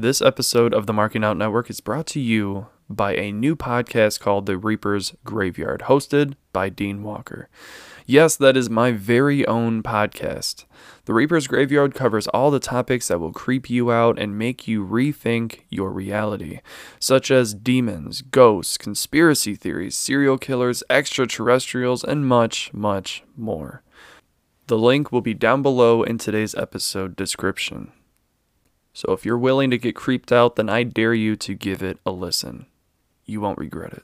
This episode of the Marking Out Network is brought to you by a new podcast called The Reaper's Graveyard, hosted by Dean Walker. Yes, that is my very own podcast. The Reaper's Graveyard covers all the topics that will creep you out and make you rethink your reality, such as demons, ghosts, conspiracy theories, serial killers, extraterrestrials, and much, much more. The link will be down below in today's episode description. So if you're willing to get creeped out, then I dare you to give it a listen. You won't regret it.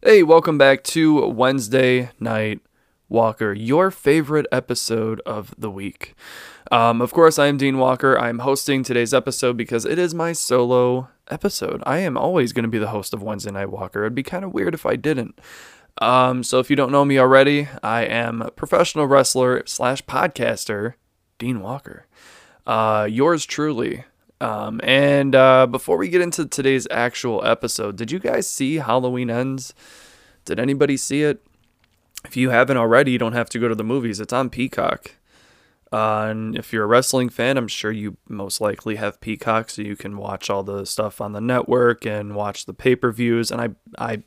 Hey, welcome back to Wednesday Night Walker, your favorite episode of the week. Um, of course, I am Dean Walker. I'm hosting today's episode because it is my solo episode. I am always going to be the host of Wednesday Night Walker. It'd be kind of weird if I didn't. Um, so if you don't know me already, I am a professional wrestler slash podcaster, Dean Walker. Uh, yours truly. Um, and uh, before we get into today's actual episode, did you guys see Halloween Ends? Did anybody see it? If you haven't already, you don't have to go to the movies. It's on Peacock. Uh, and if you're a wrestling fan, I'm sure you most likely have Peacock, so you can watch all the stuff on the network and watch the pay per views. And I, I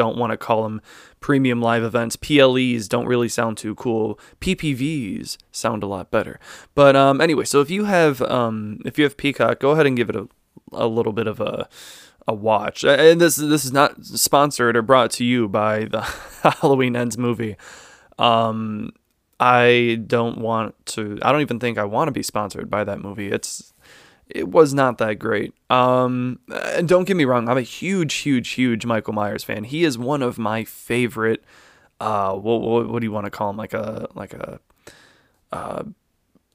don't want to call them premium live events. PLEs don't really sound too cool. PPVs sound a lot better. But um, anyway, so if you have um, if you have Peacock, go ahead and give it a, a little bit of a a watch. And this this is not sponsored or brought to you by the Halloween Ends movie. Um, I don't want to. I don't even think I want to be sponsored by that movie. It's it was not that great. Um, and don't get me wrong, I'm a huge, huge, huge Michael Myers fan. He is one of my favorite. Uh, what, what, what do you want to call him? Like a like a uh,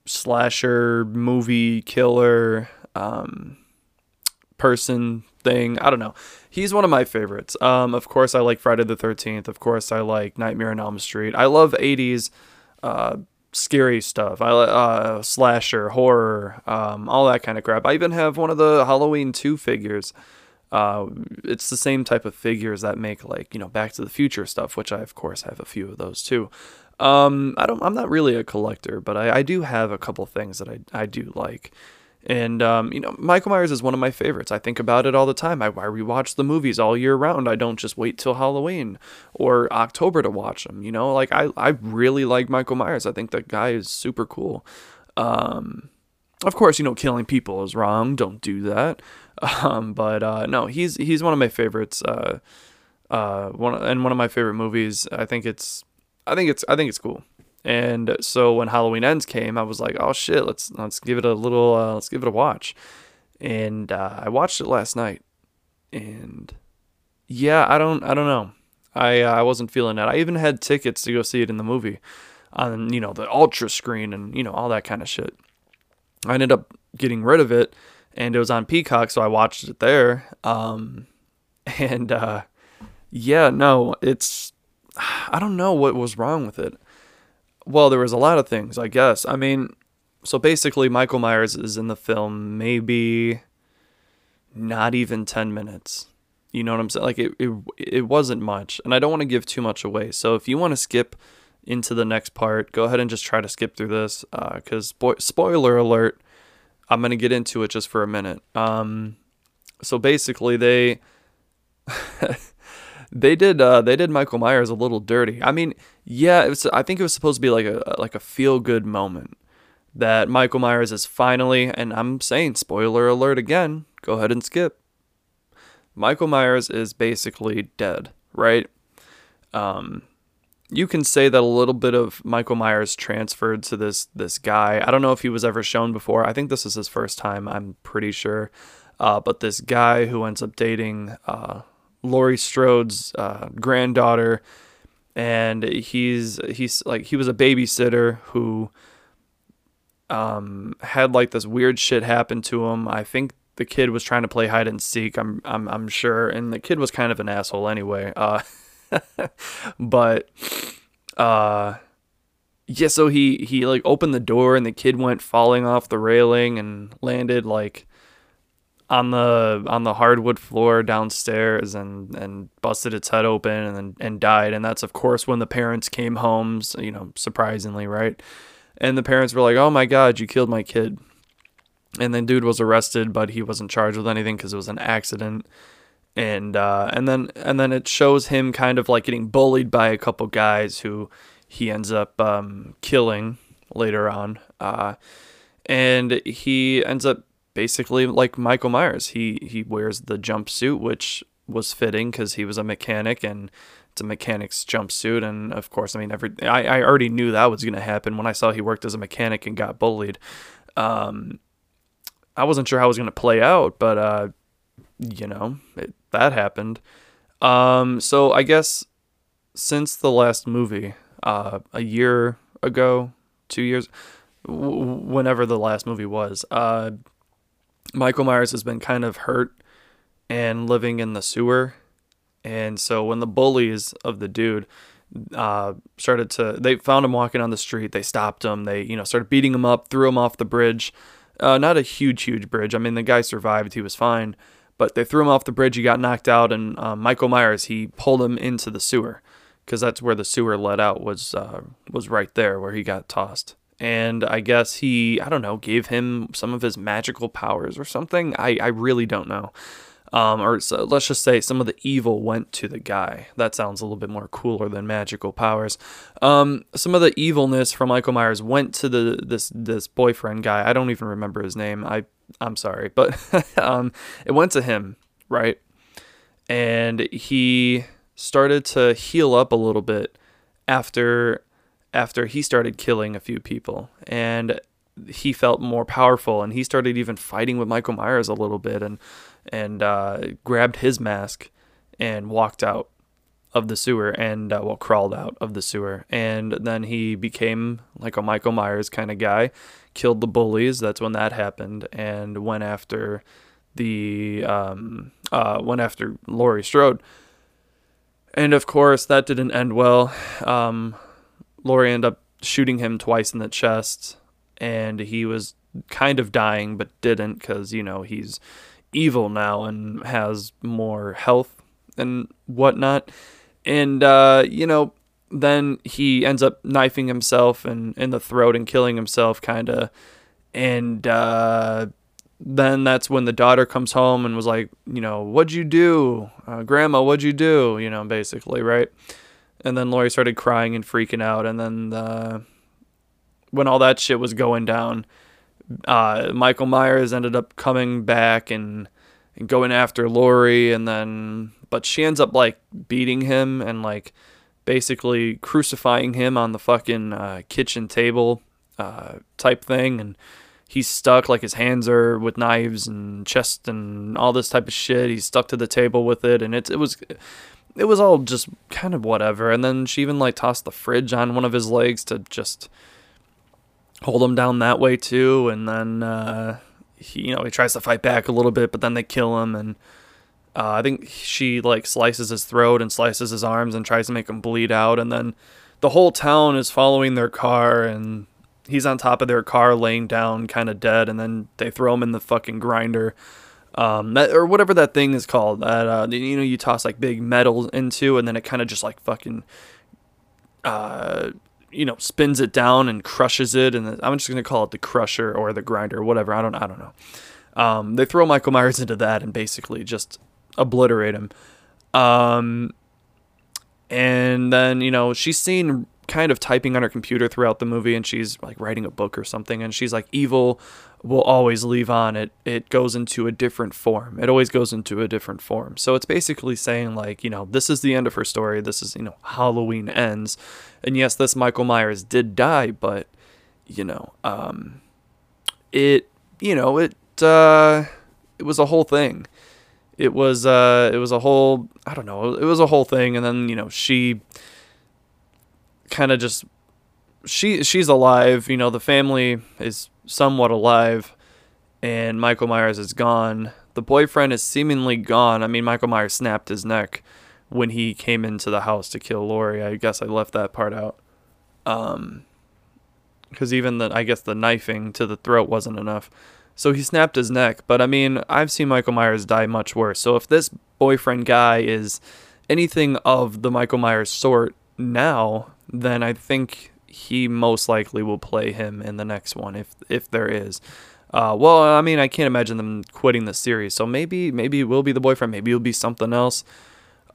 slasher movie killer um, person thing. I don't know. He's one of my favorites. Um, of course, I like Friday the Thirteenth. Of course, I like Nightmare on Elm Street. I love '80s. Uh, scary stuff. I uh, slasher, horror, um, all that kind of crap. I even have one of the Halloween two figures. Uh, it's the same type of figures that make like you know Back to the Future stuff, which I of course have a few of those too. Um, I don't. I'm not really a collector, but I, I do have a couple things that I I do like. And um, you know, Michael Myers is one of my favorites. I think about it all the time. I, I rewatch the movies all year round. I don't just wait till Halloween or October to watch them. You know, like I, I really like Michael Myers. I think that guy is super cool. Um, of course, you know, killing people is wrong. Don't do that. Um, but uh, no, he's he's one of my favorites. Uh, uh, one and one of my favorite movies. I think it's, I think it's, I think it's cool. And so when Halloween Ends came, I was like, "Oh shit, let's let's give it a little, uh, let's give it a watch." And uh, I watched it last night, and yeah, I don't, I don't know, I uh, I wasn't feeling it. I even had tickets to go see it in the movie, on you know the ultra screen and you know all that kind of shit. I ended up getting rid of it, and it was on Peacock, so I watched it there. Um, and uh, yeah, no, it's I don't know what was wrong with it well, there was a lot of things, I guess. I mean, so basically, Michael Myers is in the film maybe not even 10 minutes. You know what I'm saying? Like, it, it, it wasn't much. And I don't want to give too much away. So if you want to skip into the next part, go ahead and just try to skip through this. Because, uh, spoiler alert, I'm going to get into it just for a minute. Um, so basically, they. they did uh, they did Michael Myers a little dirty. I mean, yeah, it was, I think it was supposed to be like a like a feel good moment that Michael Myers is finally, and I'm saying spoiler alert again. Go ahead and skip. Michael Myers is basically dead, right? Um, you can say that a little bit of Michael Myers transferred to this this guy. I don't know if he was ever shown before. I think this is his first time. I'm pretty sure. Uh, but this guy who ends up dating uh, Laurie Strode's uh, granddaughter, and he's he's like he was a babysitter who um had like this weird shit happen to him. I think the kid was trying to play hide and seek. I'm I'm I'm sure, and the kid was kind of an asshole anyway. Uh, but uh, yeah. So he he like opened the door, and the kid went falling off the railing and landed like on the on the hardwood floor downstairs and and busted its head open and and died. And that's of course when the parents came home you know surprisingly right? And the parents were like oh my god you killed my kid. And then dude was arrested but he wasn't charged with anything because it was an accident. And uh, and then and then it shows him kind of like getting bullied by a couple guys who he ends up um, killing later on uh, and he ends up basically like Michael Myers. He he wears the jumpsuit, which was fitting because he was a mechanic and it's a mechanic's jumpsuit. And of course, I mean, every I, I already knew that was gonna happen when I saw he worked as a mechanic and got bullied. Um, I wasn't sure how it was gonna play out, but uh, you know, it, that happened. Um, so I guess since the last movie, uh, a year ago, two years, w- whenever the last movie was, uh, Michael Myers has been kind of hurt and living in the sewer. And so when the bullies of the dude uh, started to, they found him walking on the street. They stopped him. They, you know, started beating him up, threw him off the bridge. Uh, not a huge, huge bridge. I mean, the guy survived. He was fine. But they threw him off the bridge. He got knocked out. And uh, Michael Myers, he pulled him into the sewer because that's where the sewer let out was uh, was right there where he got tossed and I guess he, I don't know, gave him some of his magical powers or something. I, I really don't know. Um, or so, let's just say some of the evil went to the guy. That sounds a little bit more cooler than magical powers. Um, some of the evilness from Michael Myers went to the this this boyfriend guy. I don't even remember his name. I I'm sorry, but um, it went to him, right? And he started to heal up a little bit after after he started killing a few people and he felt more powerful and he started even fighting with Michael Myers a little bit and and uh, grabbed his mask and walked out of the sewer and uh, well crawled out of the sewer. And then he became like a Michael Myers kind of guy killed the bullies that's when that happened and went after the um, uh, went after Laurie Strode. And of course that didn't end well. Um, Laurie ended up shooting him twice in the chest, and he was kind of dying, but didn't because, you know, he's evil now and has more health and whatnot. And, uh, you know, then he ends up knifing himself and in the throat and killing himself, kind of. And uh, then that's when the daughter comes home and was like, you know, what'd you do? Uh, Grandma, what'd you do? You know, basically, right? And then Laurie started crying and freaking out. And then uh, when all that shit was going down, uh, Michael Myers ended up coming back and, and going after Laurie. And then, but she ends up like beating him and like basically crucifying him on the fucking uh, kitchen table uh, type thing. And he's stuck like his hands are with knives and chest and all this type of shit. He's stuck to the table with it. And it, it was it was all just kind of whatever. And then she even like tossed the fridge on one of his legs to just hold him down that way too. And then uh, he, you know, he tries to fight back a little bit, but then they kill him. And uh, I think she like slices his throat and slices his arms and tries to make him bleed out. And then the whole town is following their car and he's on top of their car laying down kind of dead. And then they throw him in the fucking grinder um, that, or whatever that thing is called. That uh, you know, you toss like big metal into, and then it kind of just like fucking, uh, you know, spins it down and crushes it. And I'm just gonna call it the crusher or the grinder, or whatever. I don't, I don't know. Um, they throw Michael Myers into that and basically just obliterate him. Um, and then you know she's seen kind of typing on her computer throughout the movie and she's like writing a book or something and she's like evil will always leave on it. It goes into a different form. It always goes into a different form. So it's basically saying like you know this is the end of her story. This is you know halloween ends. And yes this michael myers did die but you know um it you know it uh it was a whole thing. It was uh it was a whole i don't know it was a whole thing and then you know she kind of just she she's alive. You know, the family is somewhat alive, and Michael Myers is gone. The boyfriend is seemingly gone. I mean, Michael Myers snapped his neck when he came into the house to kill Laurie. I guess I left that part out. Um, because even the I guess the knifing to the throat wasn't enough. So he snapped his neck. But I mean, I've seen Michael Myers die much worse. So if this boyfriend guy is anything of the Michael Myers sort now, then I think he most likely will play him in the next one if if there is. Uh, well, I mean, I can't imagine them quitting the series. So maybe maybe it will be the boyfriend. Maybe it'll be something else.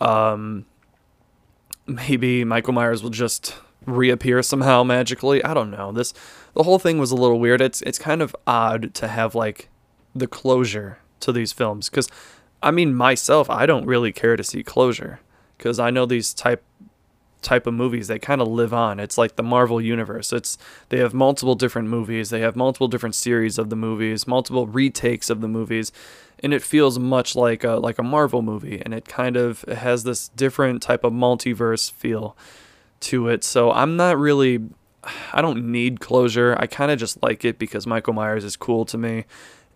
Um, maybe Michael Myers will just reappear somehow magically. I don't know. This the whole thing was a little weird. It's it's kind of odd to have like the closure to these films cuz I mean myself, I don't really care to see closure cuz I know these type type of movies they kind of live on. It's like the Marvel universe. It's they have multiple different movies, they have multiple different series of the movies, multiple retakes of the movies, and it feels much like a like a Marvel movie and it kind of has this different type of multiverse feel to it. So I'm not really I don't need closure. I kind of just like it because Michael Myers is cool to me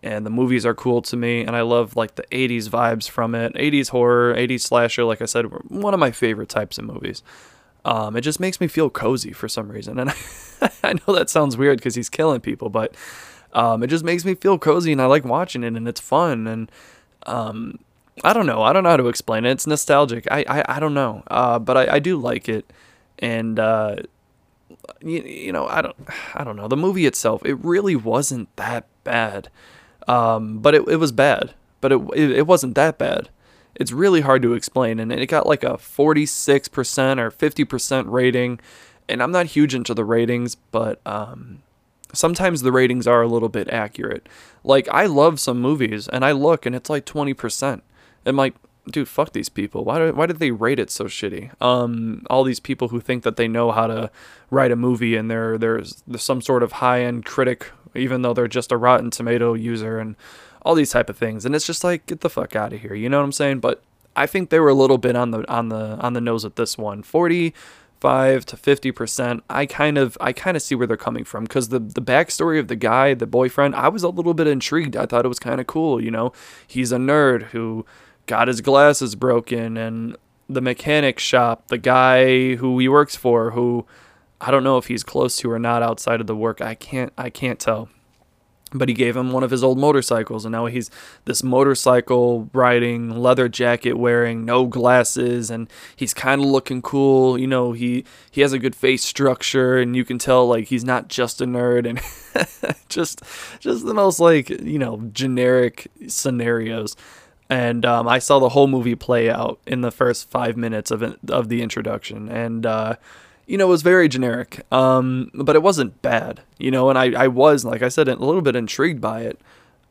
and the movies are cool to me and I love like the 80s vibes from it. 80s horror, 80s slasher, like I said, one of my favorite types of movies. Um, it just makes me feel cozy for some reason. And I, I know that sounds weird because he's killing people, but um, it just makes me feel cozy and I like watching it and it's fun. And um, I don't know. I don't know how to explain it. It's nostalgic. I, I, I don't know. Uh, but I, I do like it. And, uh, you, you know, I don't, I don't know. The movie itself, it really wasn't that bad. Um, but it, it was bad, but it, it, it wasn't that bad it's really hard to explain. And it got like a 46% or 50% rating. And I'm not huge into the ratings, but um, sometimes the ratings are a little bit accurate. Like, I love some movies, and I look, and it's like 20%. I'm like, dude, fuck these people. Why, do, why did they rate it so shitty? Um, all these people who think that they know how to write a movie, and they're, there's, there's some sort of high end critic, even though they're just a Rotten Tomato user. And all these type of things. And it's just like, get the fuck out of here. You know what I'm saying? But I think they were a little bit on the on the on the nose with this one. 45 to 50%. I kind of I kind of see where they're coming from because the the backstory of the guy, the boyfriend, I was a little bit intrigued. I thought it was kind of cool, you know. He's a nerd who got his glasses broken and the mechanic shop, the guy who he works for who I don't know if he's close to or not outside of the work. I can't I can't tell but he gave him one of his old motorcycles and now he's this motorcycle riding leather jacket wearing no glasses and he's kind of looking cool you know he he has a good face structure and you can tell like he's not just a nerd and just just the most like you know generic scenarios. And um, I saw the whole movie play out in the first five minutes of it, of the introduction and uh, you know, it was very generic, um, but it wasn't bad, you know, and I, I was, like I said, a little bit intrigued by it.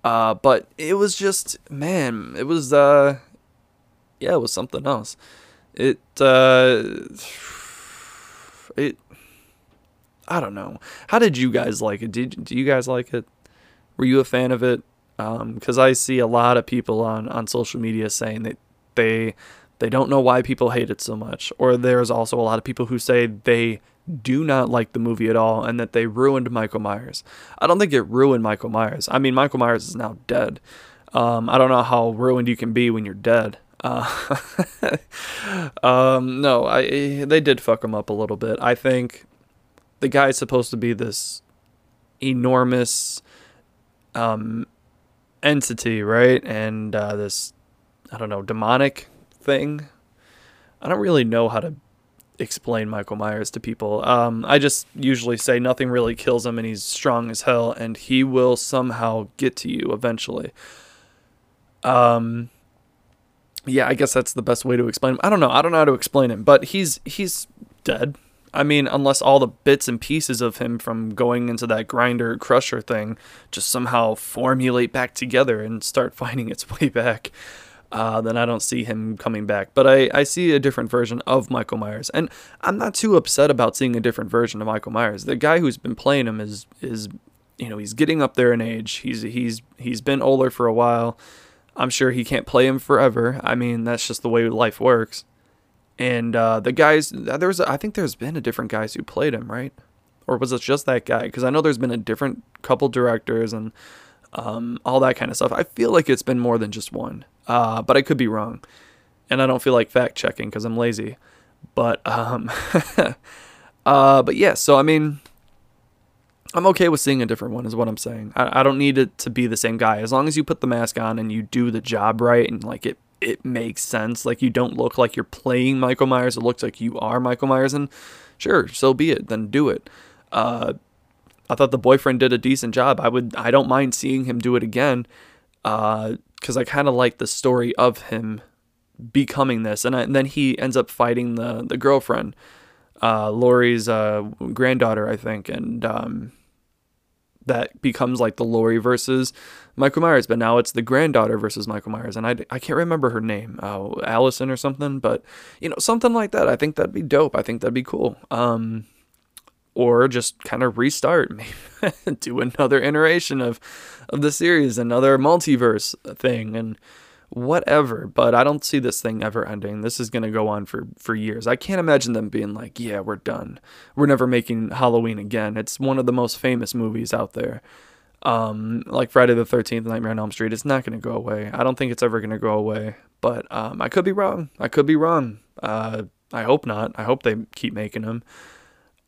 Uh, but it was just, man, it was, uh, yeah, it was something else. It, uh, it, I don't know. How did you guys like it? Did, do you guys like it? Were you a fan of it? Um, cause I see a lot of people on, on social media saying that they, they don't know why people hate it so much. Or there's also a lot of people who say they do not like the movie at all and that they ruined Michael Myers. I don't think it ruined Michael Myers. I mean, Michael Myers is now dead. Um, I don't know how ruined you can be when you're dead. Uh, um, no, I they did fuck him up a little bit. I think the guy's supposed to be this enormous um, entity, right? And uh, this I don't know demonic thing. I don't really know how to explain Michael Myers to people. Um, I just usually say nothing really kills him and he's strong as hell and he will somehow get to you eventually. Um, yeah, I guess that's the best way to explain him. I don't know. I don't know how to explain him, but he's he's dead. I mean, unless all the bits and pieces of him from going into that grinder crusher thing just somehow formulate back together and start finding its way back uh, then I don't see him coming back. But I, I see a different version of Michael Myers. And I'm not too upset about seeing a different version of Michael Myers. The guy who's been playing him is is you know, he's getting up there in age. He's he's he's been older for a while. I'm sure he can't play him forever. I mean, that's just the way life works. And uh, the guys, there's, I think there's been a different guys who played him, right? Or was it just that guy? Because I know there's been a different couple directors and um, all that kind of stuff. I feel like it's been more than just one, uh, but I could be wrong, and I don't feel like fact checking because I'm lazy. But um, uh, but yeah. So I mean, I'm okay with seeing a different one, is what I'm saying. I, I don't need it to be the same guy. As long as you put the mask on and you do the job right and like it it makes sense. Like you don't look like you're playing Michael Myers. It looks like you are Michael Myers, and sure, so be it. Then do it. Uh, I thought the boyfriend did a decent job. I would. I don't mind seeing him do it again, because uh, I kind of like the story of him becoming this, and, I, and, then he ends up fighting the the girlfriend, uh, Laurie's uh, granddaughter, I think, and um, that becomes like the Laurie versus Michael Myers, but now it's the granddaughter versus Michael Myers, and I, I can't remember her name, uh, Allison or something, but you know something like that. I think that'd be dope. I think that'd be cool. Um, or just kind of restart, maybe do another iteration of of the series, another multiverse thing, and whatever. But I don't see this thing ever ending. This is gonna go on for for years. I can't imagine them being like, yeah, we're done. We're never making Halloween again. It's one of the most famous movies out there. Um, like Friday the Thirteenth, Nightmare on Elm Street. It's not gonna go away. I don't think it's ever gonna go away. But um, I could be wrong. I could be wrong. Uh, I hope not. I hope they keep making them.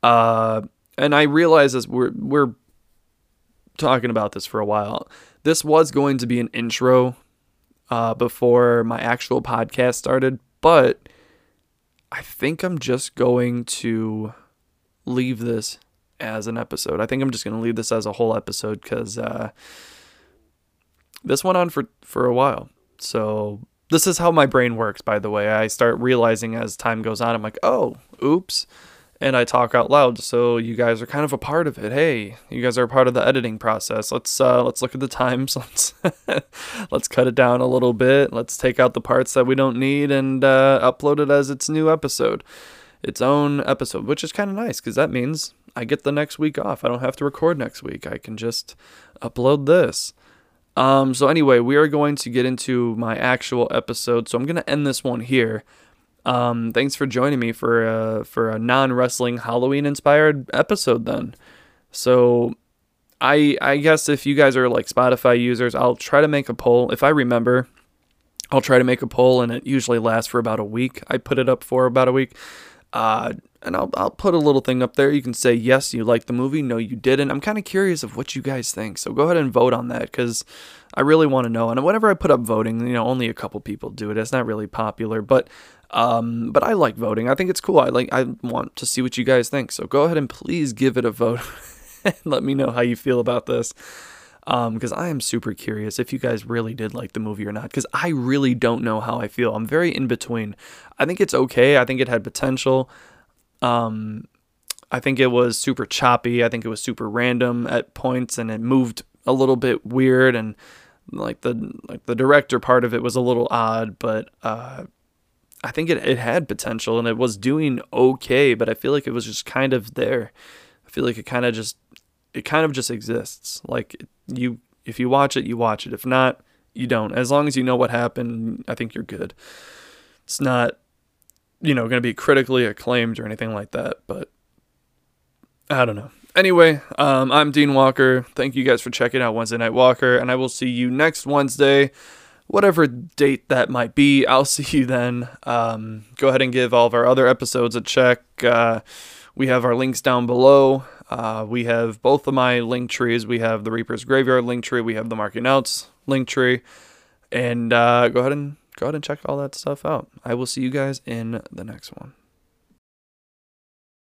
Uh, and I realize as we're we're talking about this for a while, this was going to be an intro uh, before my actual podcast started, but I think I'm just going to leave this as an episode. I think I'm just going to leave this as a whole episode because uh, this went on for, for a while. So, this is how my brain works, by the way. I start realizing as time goes on, I'm like, oh, oops and I talk out loud. So you guys are kind of a part of it. Hey, you guys are a part of the editing process. Let's uh, let's look at the times. Let's let's cut it down a little bit. Let's take out the parts that we don't need and uh, upload it as its new episode, its own episode, which is kind of nice because that means I get the next week off. I don't have to record next week. I can just upload this. Um, so anyway, we are going to get into my actual episode. So I'm gonna end this one here. Um, thanks for joining me for a, for a non wrestling Halloween inspired episode. Then, so I I guess if you guys are like Spotify users, I'll try to make a poll if I remember. I'll try to make a poll, and it usually lasts for about a week. I put it up for about a week. Uh, and I'll, I'll put a little thing up there. You can say, yes, you like the movie. No, you didn't. I'm kind of curious of what you guys think. So go ahead and vote on that because I really want to know. And whenever I put up voting, you know, only a couple people do it. It's not really popular, but um, but I like voting. I think it's cool. I like. I want to see what you guys think. So go ahead and please give it a vote. and let me know how you feel about this. Um, because I am super curious if you guys really did like the movie or not. Because I really don't know how I feel. I'm very in between. I think it's okay. I think it had potential. Um, I think it was super choppy. I think it was super random at points, and it moved a little bit weird. And like the like the director part of it was a little odd, but uh, I think it, it had potential and it was doing okay, but I feel like it was just kind of there. I feel like it kind of just it kind of just exists. Like you if you watch it, you watch it. If not, you don't. As long as you know what happened, I think you're good. It's not you know going to be critically acclaimed or anything like that, but I don't know. Anyway, um, I'm Dean Walker. Thank you guys for checking out Wednesday Night Walker, and I will see you next Wednesday whatever date that might be. I'll see you then. Um, go ahead and give all of our other episodes a check. Uh, we have our links down below. Uh, we have both of my link trees. We have the Reaper's Graveyard link tree. We have the Marking Outs link tree. And uh, go ahead and go ahead and check all that stuff out. I will see you guys in the next one.